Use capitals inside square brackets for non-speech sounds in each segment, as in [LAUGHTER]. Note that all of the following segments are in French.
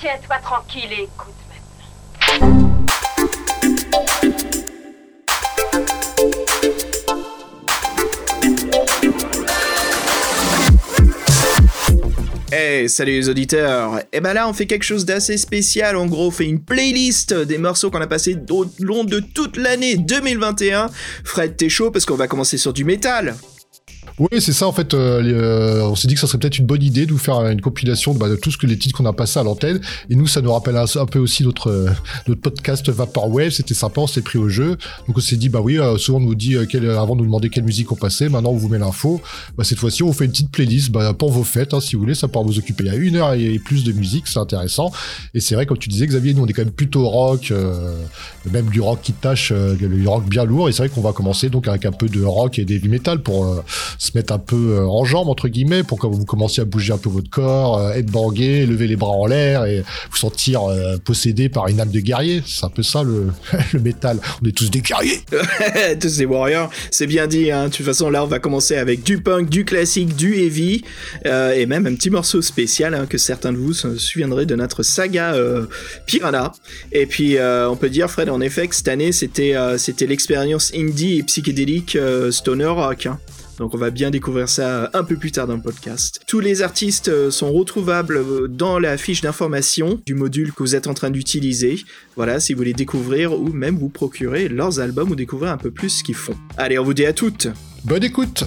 Tiens-toi tranquille et écoute maintenant. Hey, salut les auditeurs Et ben là, on fait quelque chose d'assez spécial. En gros, on fait une playlist des morceaux qu'on a passés au long de toute l'année 2021. Fred, t'es chaud parce qu'on va commencer sur du métal. Oui, c'est ça en fait. Euh, euh, on s'est dit que ça serait peut-être une bonne idée de vous faire une compilation de, bah, de tout ce que les titres qu'on a passés à l'antenne. Et nous, ça nous rappelle un, peu aussi notre euh, notre podcast Vaporwave. C'était sympa, on s'est pris au jeu. Donc on s'est dit bah oui, euh, souvent on nous dit quelle, avant de nous demander quelle musique on passait. Maintenant on vous met l'info. Bah, cette fois-ci, on vous fait une petite playlist bah, pour vos fêtes, hein, si vous voulez. Ça pourra vous occuper. Il y a une heure et plus de musique, c'est intéressant. Et c'est vrai, comme tu disais, Xavier, nous on est quand même plutôt rock, même du rock qui tâche, du rock bien lourd. Et c'est vrai qu'on va commencer donc avec un peu de rock et d'heavy metal pour se mettre un peu en jambes entre guillemets pour que vous commenciez à bouger un peu votre corps, euh, être bangué, lever les bras en l'air et vous sentir euh, possédé par une âme de guerrier. C'est un peu ça le, [LAUGHS] métal. On est tous des guerriers. [LAUGHS] tous des warriors. C'est bien dit. Hein. De toute façon, là, on va commencer avec du punk, du classique, du heavy euh, et même un petit morceau spécial hein, que certains de vous se souviendraient de notre saga Piranha. Et puis, on peut dire, Fred, en effet, que cette année, c'était c'était l'expérience indie et psychédélique stoner rock. Hein. Donc on va bien découvrir ça un peu plus tard dans le podcast. Tous les artistes euh, sont retrouvables euh, dans la fiche d'information du module que vous êtes en train d'utiliser. Voilà, si vous voulez découvrir ou même vous procurer leurs albums ou découvrir un peu plus ce qu'ils font. Allez, on vous dit à toutes. Bonne écoute.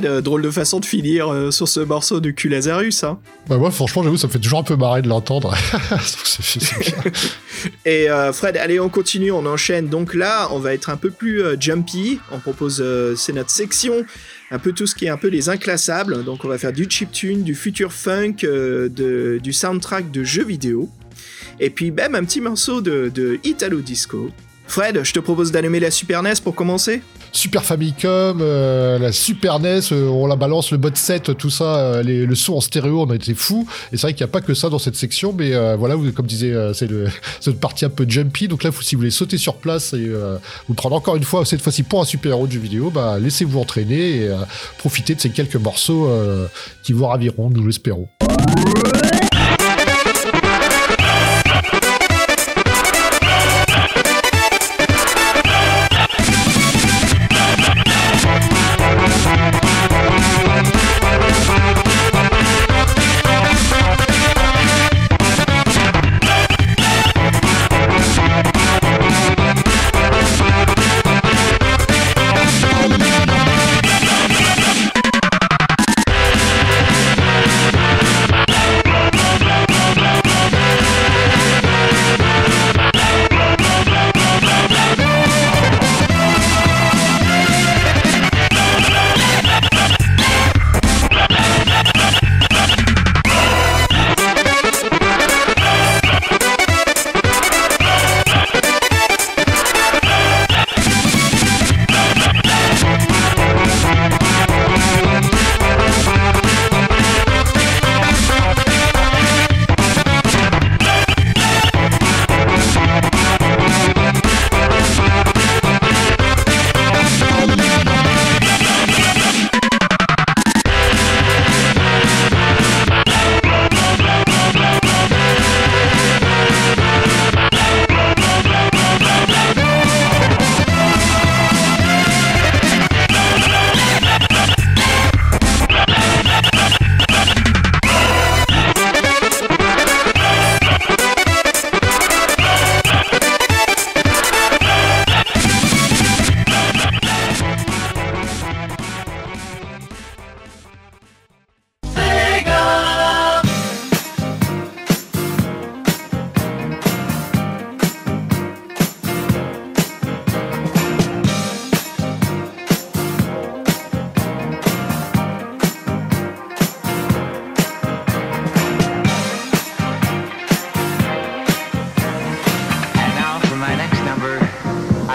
Drôle de façon de finir euh, sur ce morceau de cul Lazarus. Hein. Bah moi, franchement, j'avoue, ça me fait toujours un peu marrer de l'entendre. [LAUGHS] [LAUGHS] Et euh, Fred, allez, on continue, on enchaîne. Donc là, on va être un peu plus euh, jumpy. On propose, c'est notre section, un peu tout ce qui est un peu les inclassables. Donc on va faire du chiptune, du future funk, de, du soundtrack de jeux vidéo. Et puis même un petit morceau de, de Italo Disco. Fred, je te propose d'allumer la Super NES pour commencer. Super Famicom, euh, la Super NES, euh, on la balance, le mode 7, tout ça, euh, le son en stéréo, on a été fou. Et c'est vrai qu'il n'y a pas que ça dans cette section, mais euh, voilà, vous, comme disait, c'est une [LAUGHS] partie un peu jumpy. Donc là, si vous voulez sauter sur place et vous prendre encore une fois, cette fois-ci pour un super héros de jeu vidéo, bah, laissez-vous entraîner et profitez de ces quelques morceaux qui vous raviront, nous l'espérons.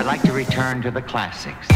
I'd like to return to the classics.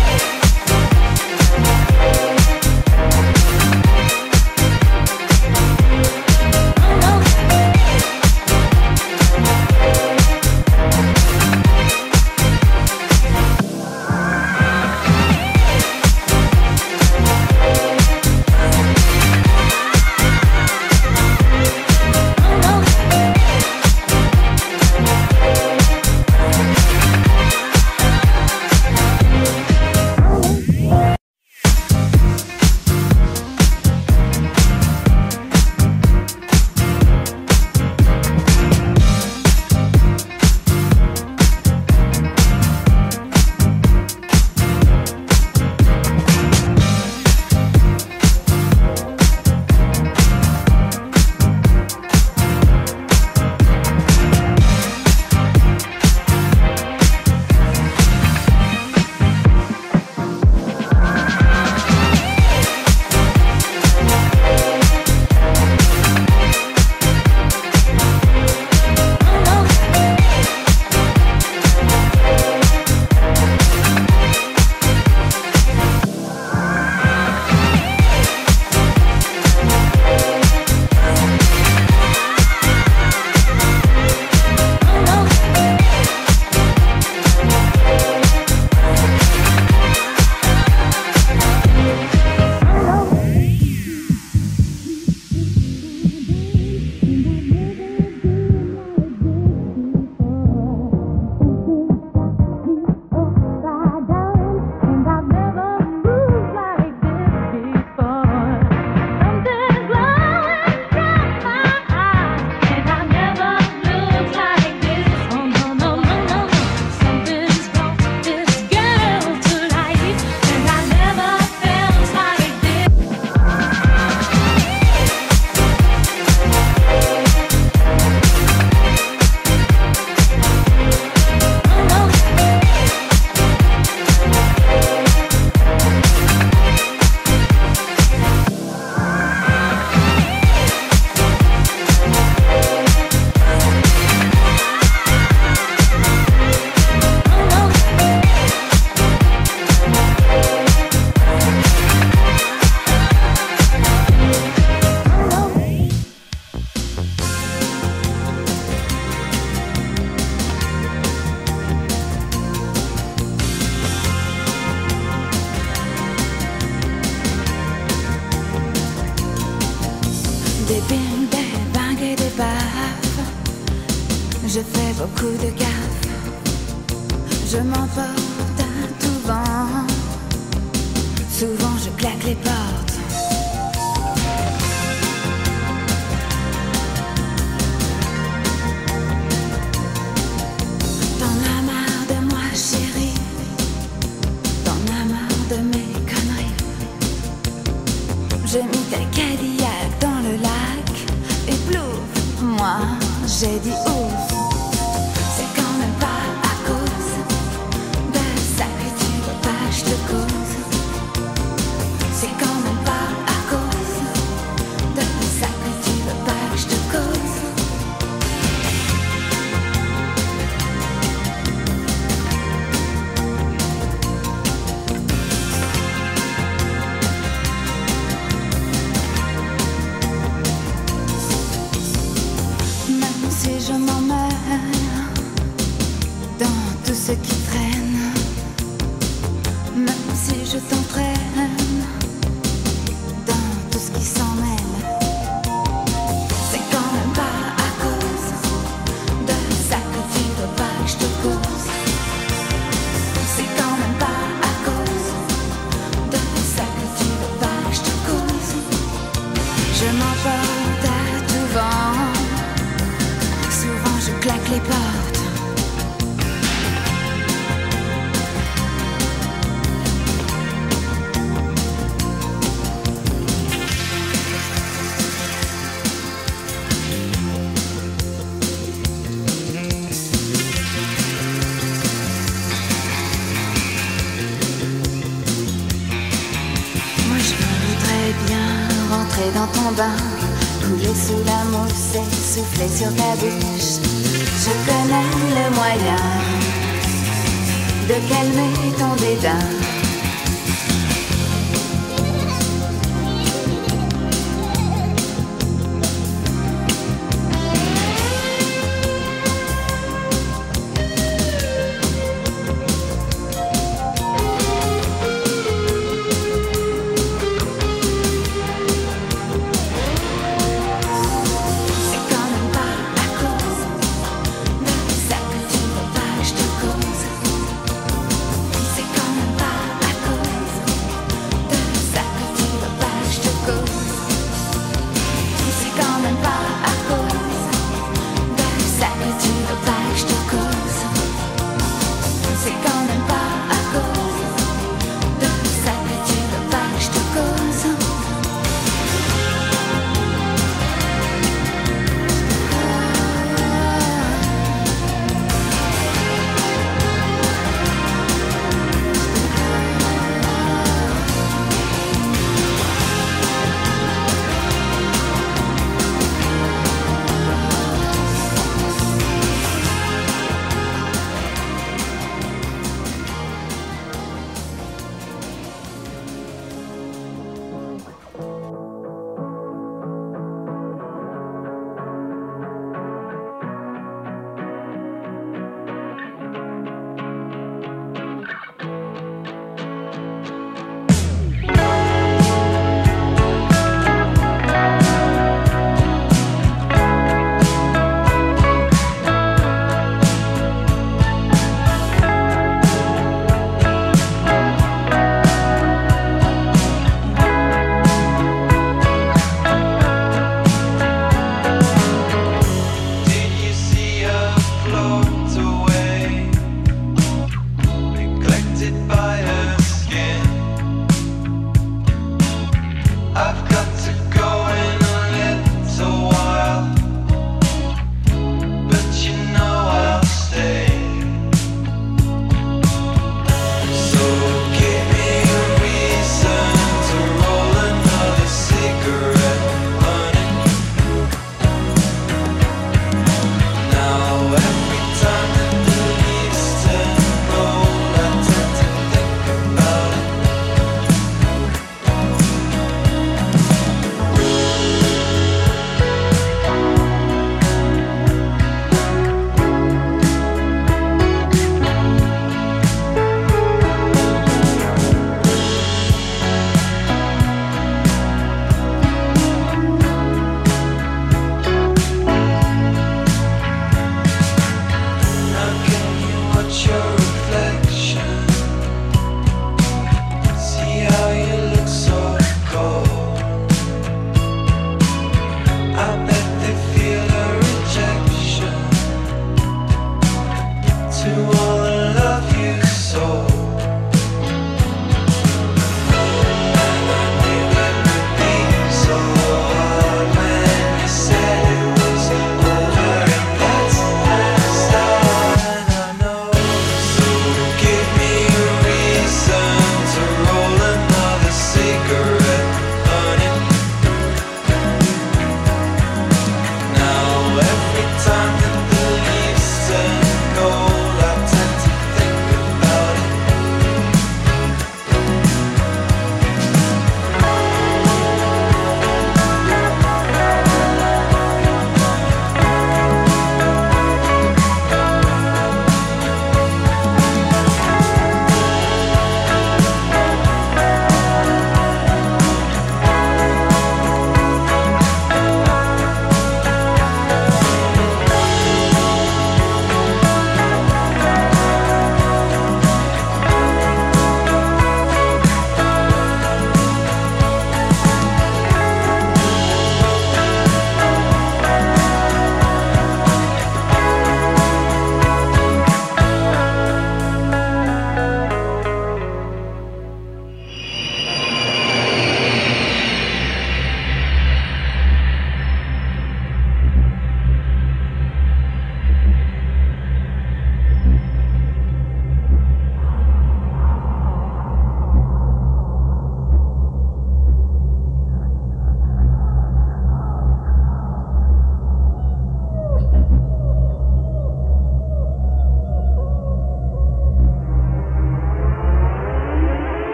bain, couler sous la mousse et souffler sur ta bouche. Je connais le moyen de calmer ton dédain.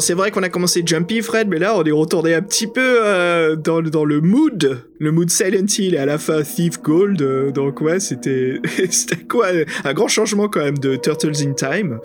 C'est vrai qu'on a commencé Jumpy, Fred, mais là, on est retourné un petit peu euh, dans, le- dans le mood, le mood Silent Hill et à la fin Thief Gold. euh, donc ouais, c'était [LAUGHS] c'était quoi Un grand changement quand même de Turtles in Time.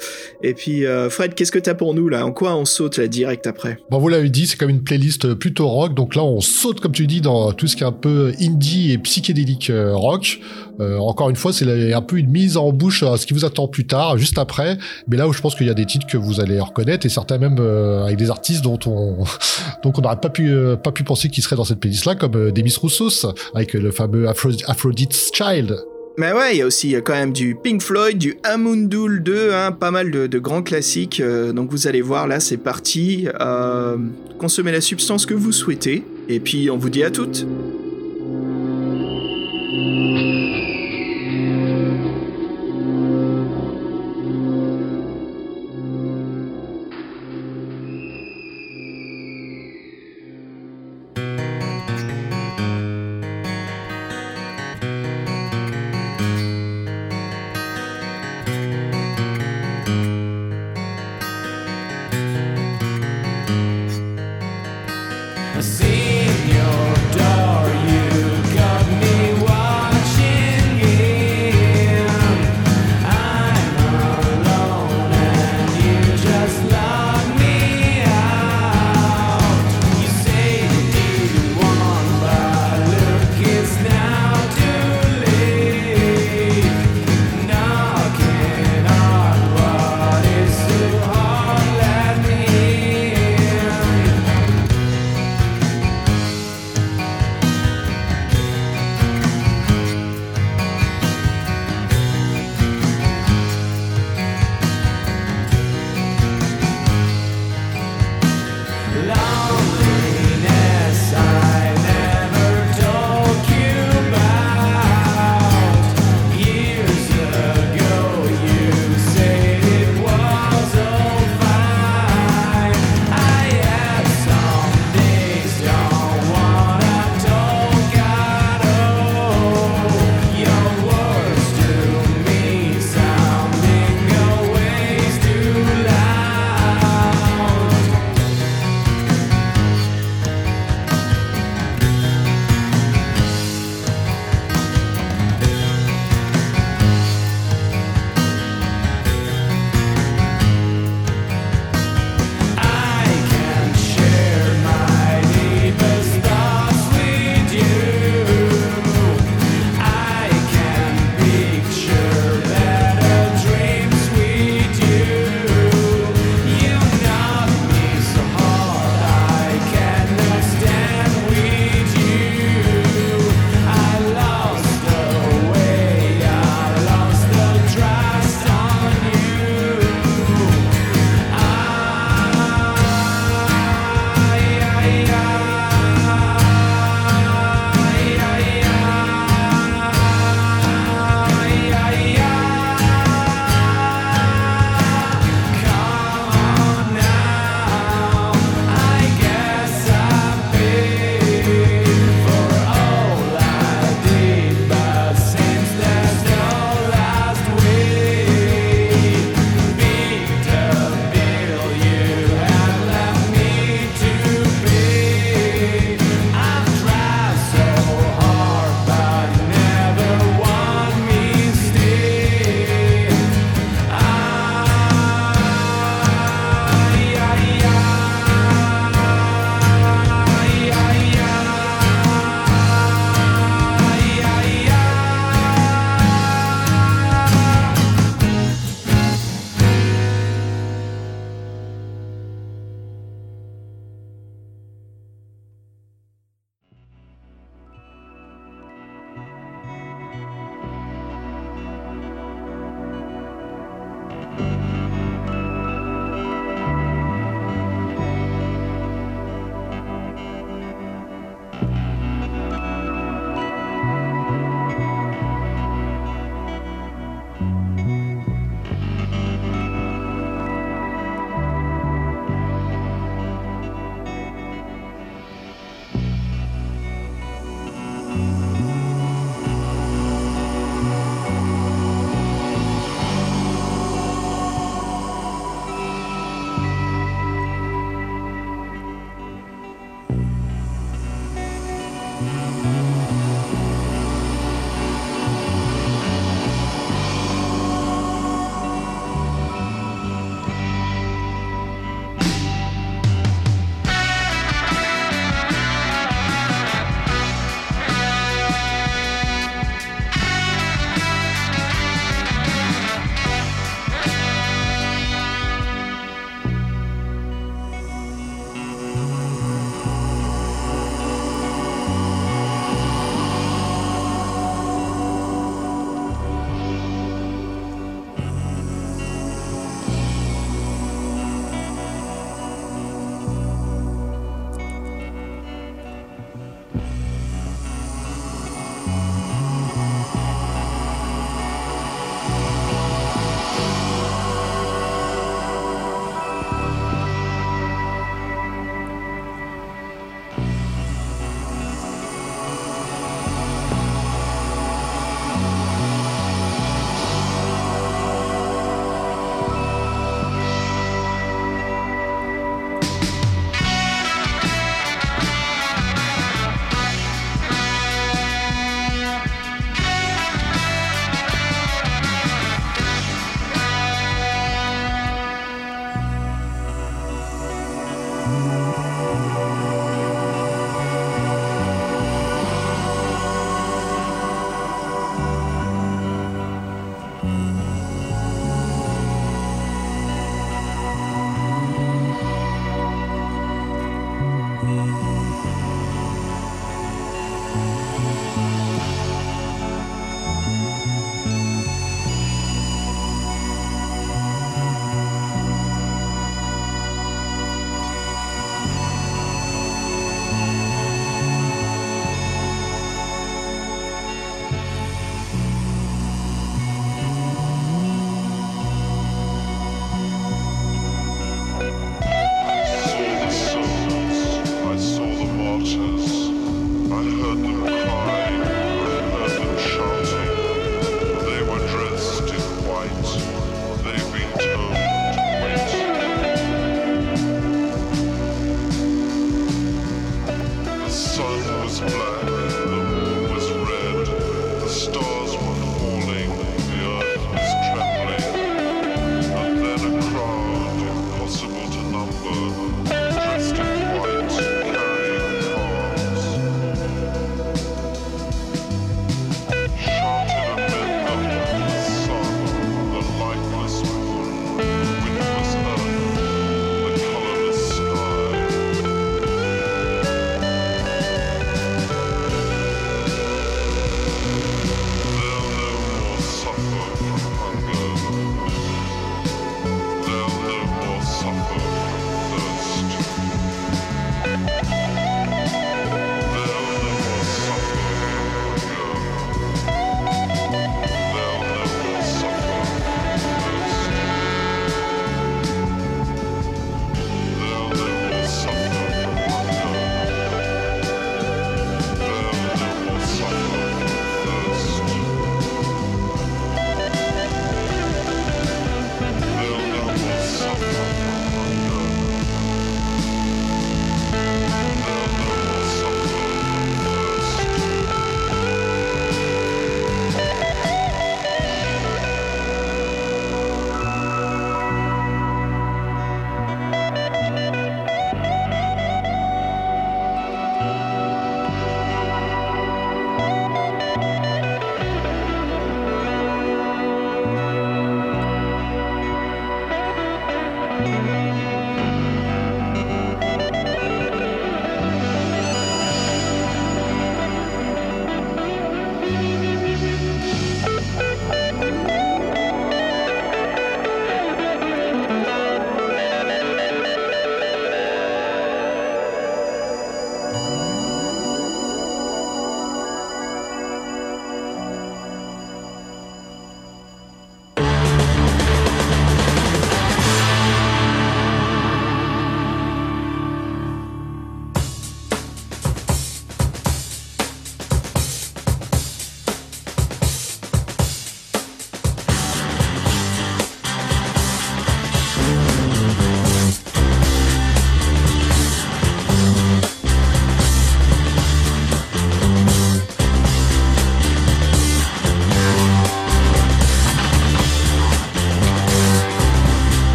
Et puis euh, Fred, qu'est-ce que t'as pour nous là? En quoi on saute là direct après? Bon, vous l'avez dit, c'est comme une playlist plutôt rock. Donc là, on saute, comme tu dis, dans tout ce qui est un peu indie et psychédélique euh, rock. Euh, encore une fois, c'est un peu une mise en bouche à ce qui vous attend plus tard, juste après. Mais là où je pense qu'il y a des titres que vous allez reconnaître et certains même euh, avec des artistes dont on [LAUGHS] donc on n'aurait pas pu euh, pas pu penser qu'ils seraient dans cette playlist-là, comme euh, Demis Roussos avec le fameux Aphro Aphrodite's Child. Mais ouais, il y a aussi quand même du Pink Floyd, du Amundoul 2, hein, pas mal de, grands classiques. donc vous allez voir, là c'est parti. Consommez la substance que vous souhaitez. Et puis on vous dit à toutes.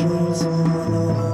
dreams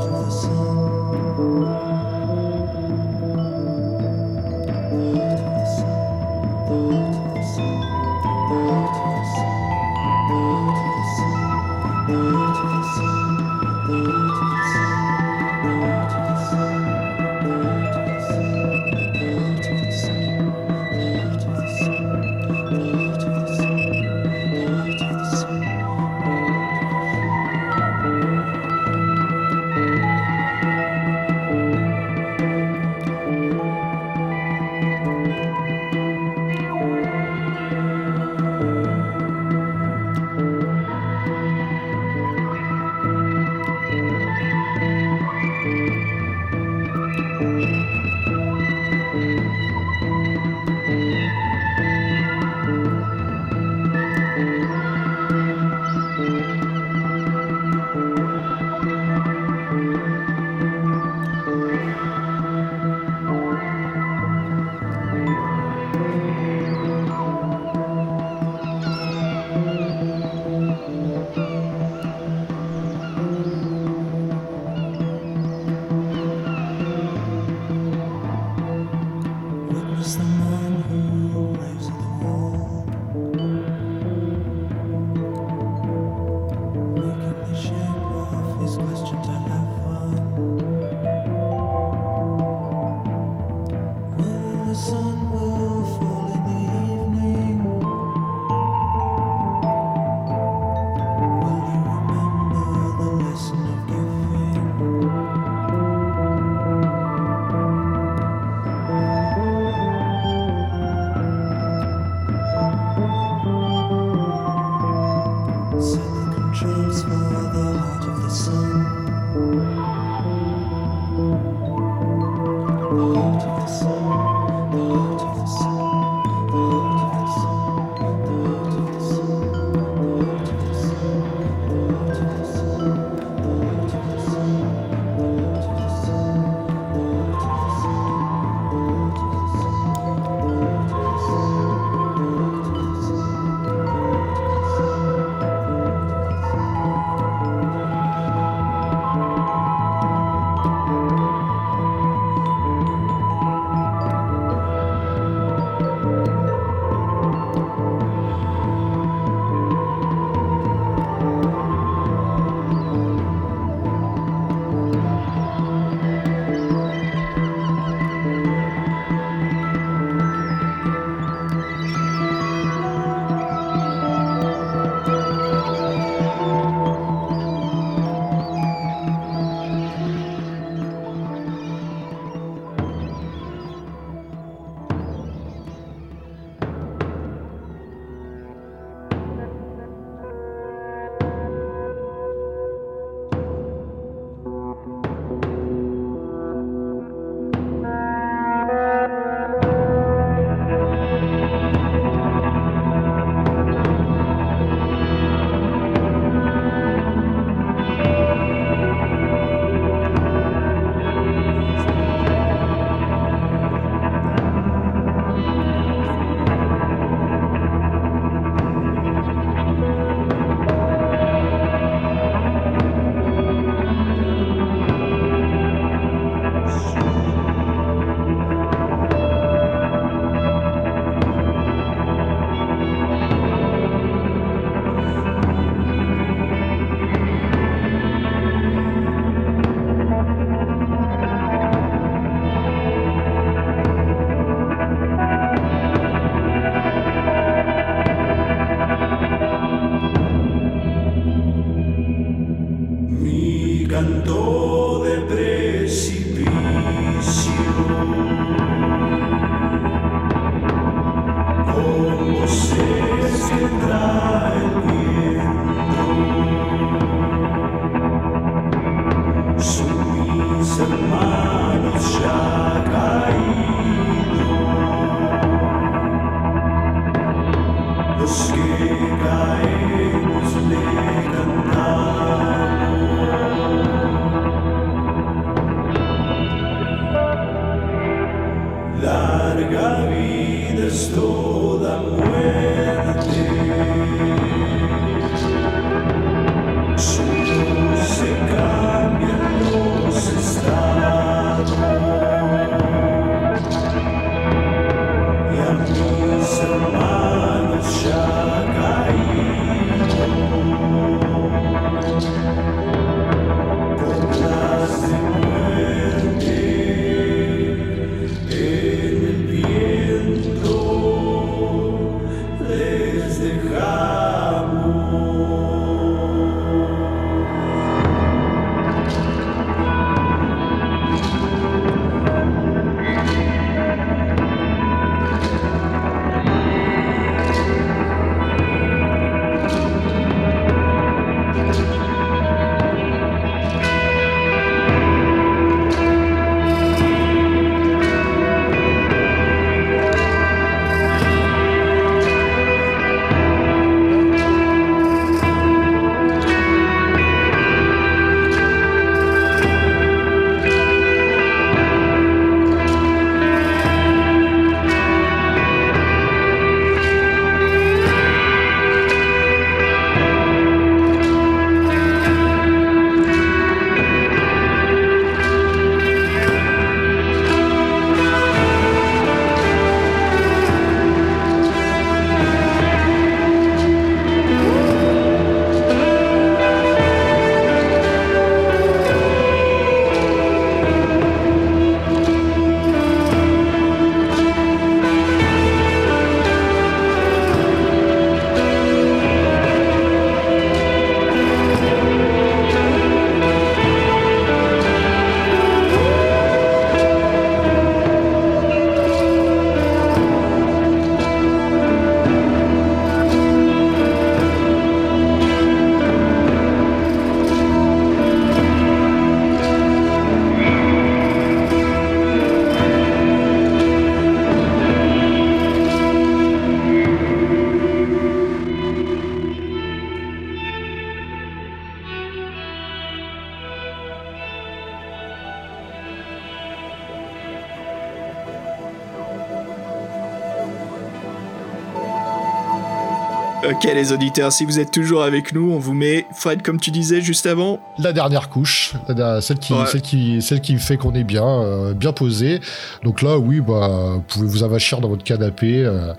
Ok les auditeurs, si vous êtes toujours avec nous, on vous met, Fred, comme tu disais juste avant, La dernière couche, la celle qui, Ouais. celle qui, celle qui fait qu'on est bien, euh, bien posé. Donc là, oui, bah, vous pouvez vous avachir dans votre canapé, euh,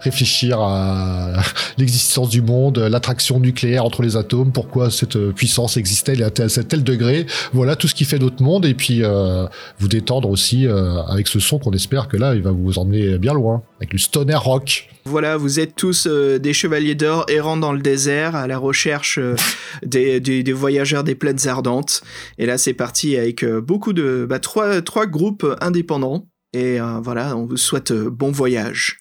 réfléchir à [LAUGHS] l'existence du monde, l'attraction nucléaire entre les atomes, pourquoi cette euh, puissance existait à tel, à tel degré. Voilà tout ce qui fait notre monde, et puis euh, vous détendre aussi euh, avec ce son qu'on espère que là, il va vous emmener bien loin, avec le stoner rock. Voilà, vous êtes tous euh, des chevaliers d'or errant dans le désert à la recherche euh, [LAUGHS] des, des- voyageurs des plaines ardentes. Et là, c'est parti avec euh, beaucoup de bah, trois, trois groupes indépendants. Et voilà, on vous souhaite bon voyage.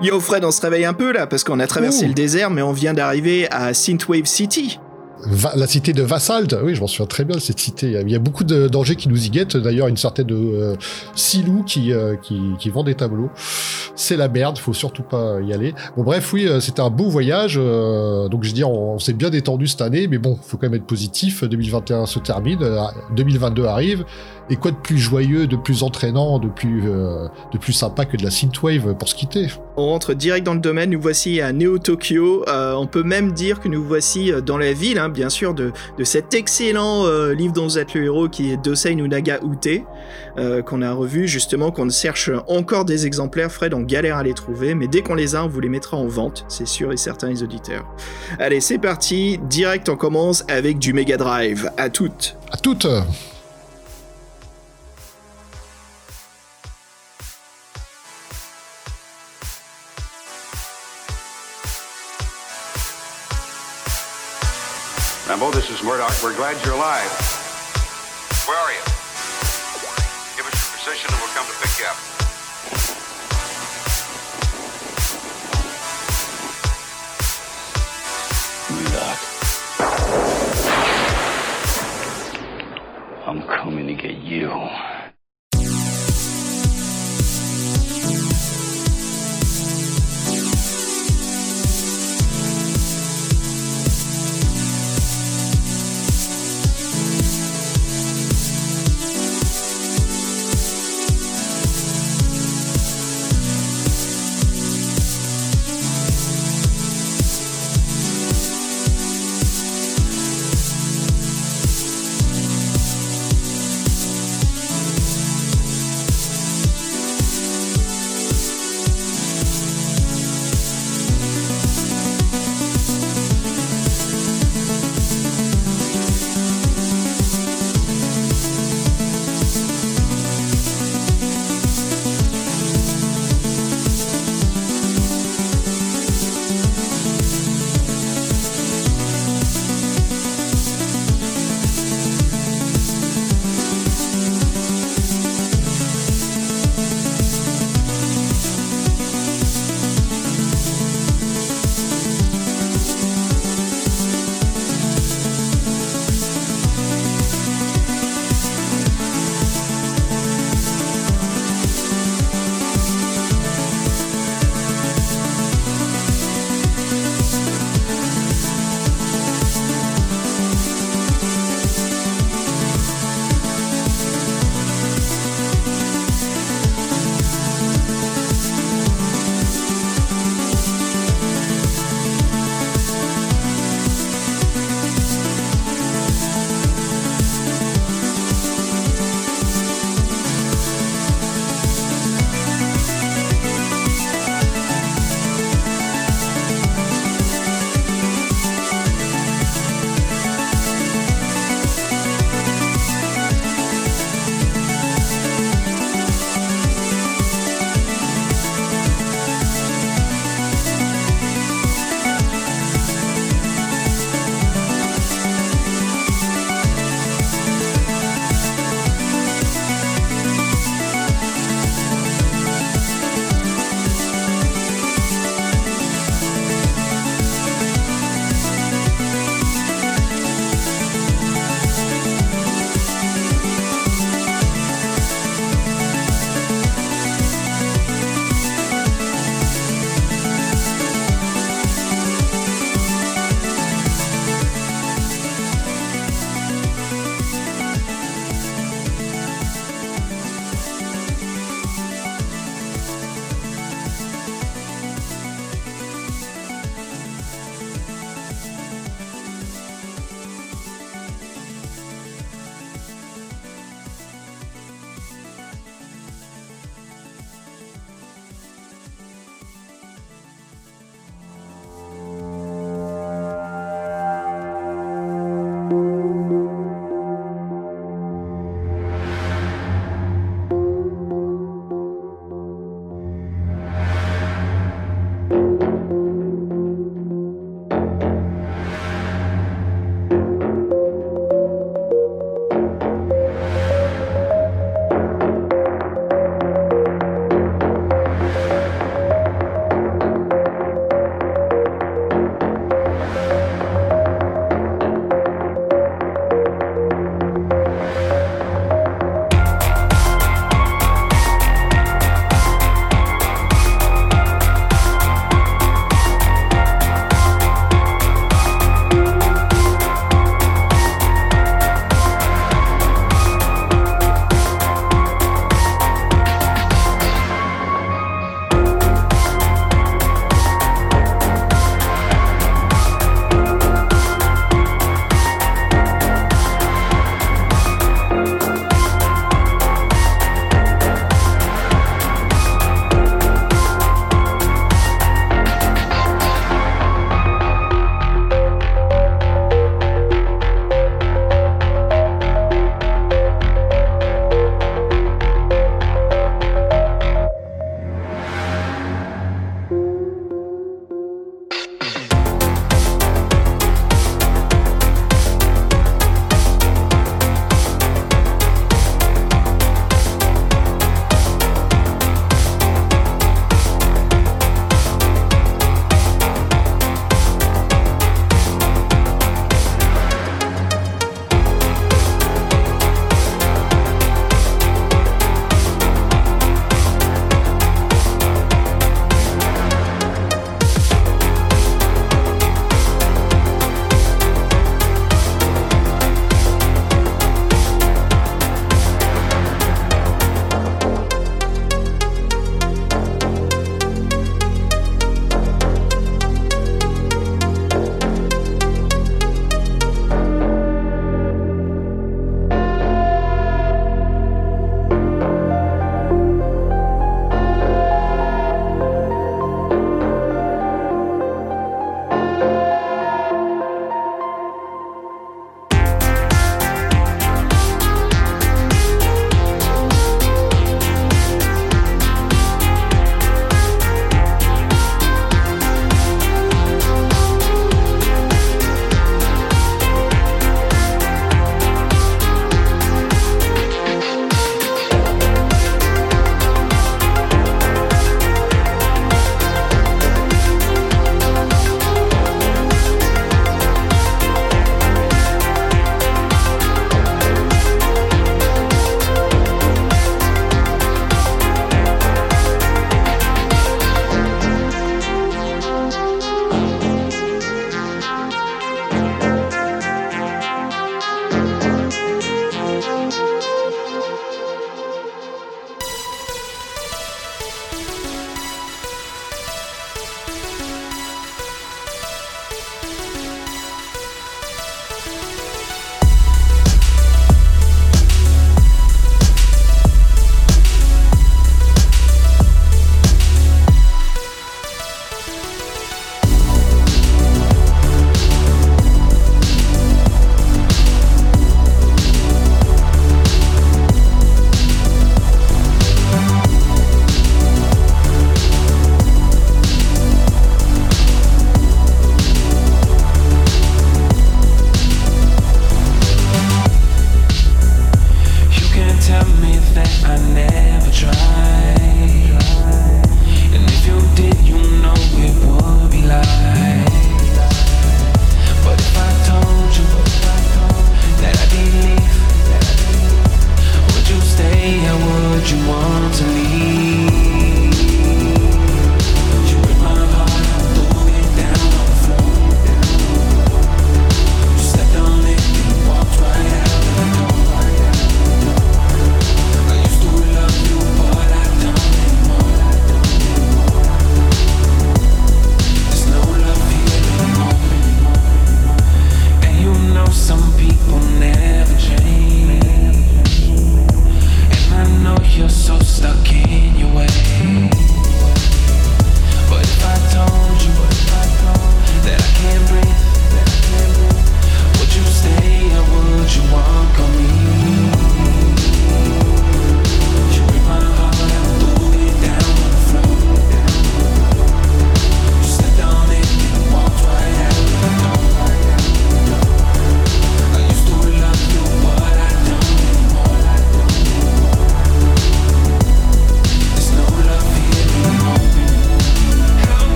Yo Fred, on se réveille un peu là, parce qu'on a traversé Ouh. le désert, mais on vient d'arriver à Synthwave City. Va- la cité de Vassalt, oui, je m'en souviens très bien de cette cité. Il y a- beaucoup de dangers qui nous y guettent. D'ailleurs, une certaine euh, Silou qui, euh, qui, qui vend des tableaux. C'est la merde, faut surtout pas y aller. Bon, bref, oui, euh, c'était un beau voyage. euh, donc, je dire, on, s'est bien détendu cette année, mais bon, faut quand même être positif. 2021 se termine, euh, 2022 arrive. Et quoi de plus joyeux, de plus entraînant, de plus, euh, de plus sympa que de la synthwave pour se quitter? On rentre direct dans le domaine, nous voici à Neo Tokyo. Euh, on peut même dire que nous voici euh, dans la ville, hein, bien sûr, de, de cet excellent euh, livre dont vous êtes le héros qui est Dosei no Naga Ute, euh, qu'on a revu justement, qu'on cherche encore des exemplaires. Fred, on galère à les trouver, mais dès qu'on les a, on vous les mettra en vente, c'est sûr et certain, les auditeurs. Allez, c'est parti, direct, on commence avec du Mega Drive. À toutes. À toutes. You.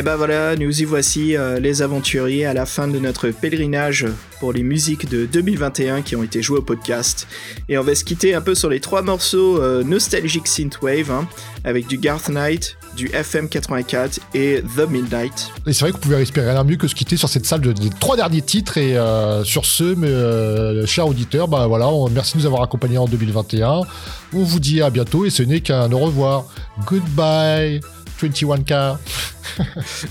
Et ben voilà, nous y voici euh, les aventuriers à la fin de notre pèlerinage pour les musiques de 2021 qui ont été jouées au podcast. Et on va se quitter un peu sur les trois morceaux euh, nostalgiques synthwave, hein, avec du Garth Knight, du FM 84 et The Midnight. Et c'est vrai vous pouvez respirer rien mieux que se quitter sur cette salle de, des trois derniers titres. Et euh, sur ce, mes euh, chers auditeurs, bah voilà, on- merci de nous avoir accompagnés en 2021. On vous dit à bientôt et ce n'est qu'un au revoir. Goodbye, 21K. [LAUGHS]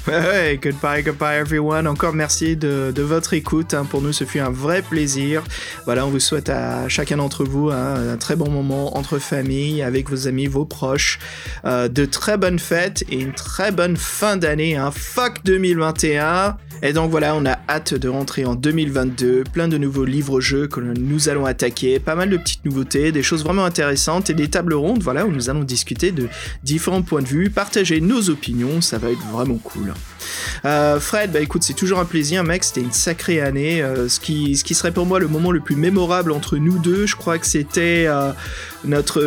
Ouais, ouais, goodbye, goodbye everyone. Encore merci de, de votre écoute. hein. Pour nous, ce fut un vrai plaisir. Voilà, on vous souhaite à chacun d'entre vous hein, un très bon moment entre famille, avec vos amis, vos proches. Euh, de très bonnes fêtes et une très bonne fin d'année. Hein. Fuck 2021. Et donc voilà, on a hâte de rentrer en 2022. Plein de nouveaux livres-jeux que nous allons attaquer. Pas mal de petites nouveautés, des choses vraiment intéressantes et des tables rondes, voilà, où nous allons discuter de différents points de vue, partager nos opinions. Ça va être vraiment cool. Euh, Fred, bah écoute, c'est toujours un plaisir, mec. C'était une sacrée année. Euh, ce, qui, ce qui serait pour moi le moment le plus mémorable entre nous deux, je crois que c'était euh, notre,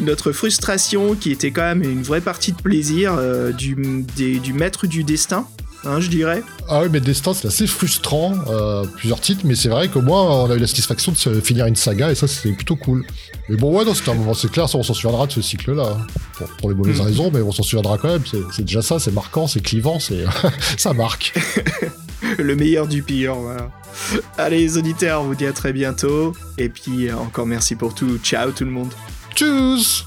notre frustration qui était quand même une vraie partie de plaisir du, du maître du destin, hein, je dirais. Ah oui, mais Destin, c'est assez frustrant, euh, plusieurs titres, mais c'est vrai qu'au moins, on a eu la satisfaction de se finir une saga, et ça, c'était plutôt cool. Mais bon, ouais, non, c'était un moment, c'est clair, ça, on s'en souviendra de ce cycle-là. Pour, pour les mauvaises Mm. raisons, mais on s'en souviendra quand même, c'est c'est déjà ça, c'est marquant, c'est clivant, c'est [LAUGHS] ça marque. [LAUGHS] le meilleur du pire, voilà. Allez, les auditeurs, on vous dit à très bientôt. Et puis, euh, encore merci pour tout. Ciao tout le monde. Tchuss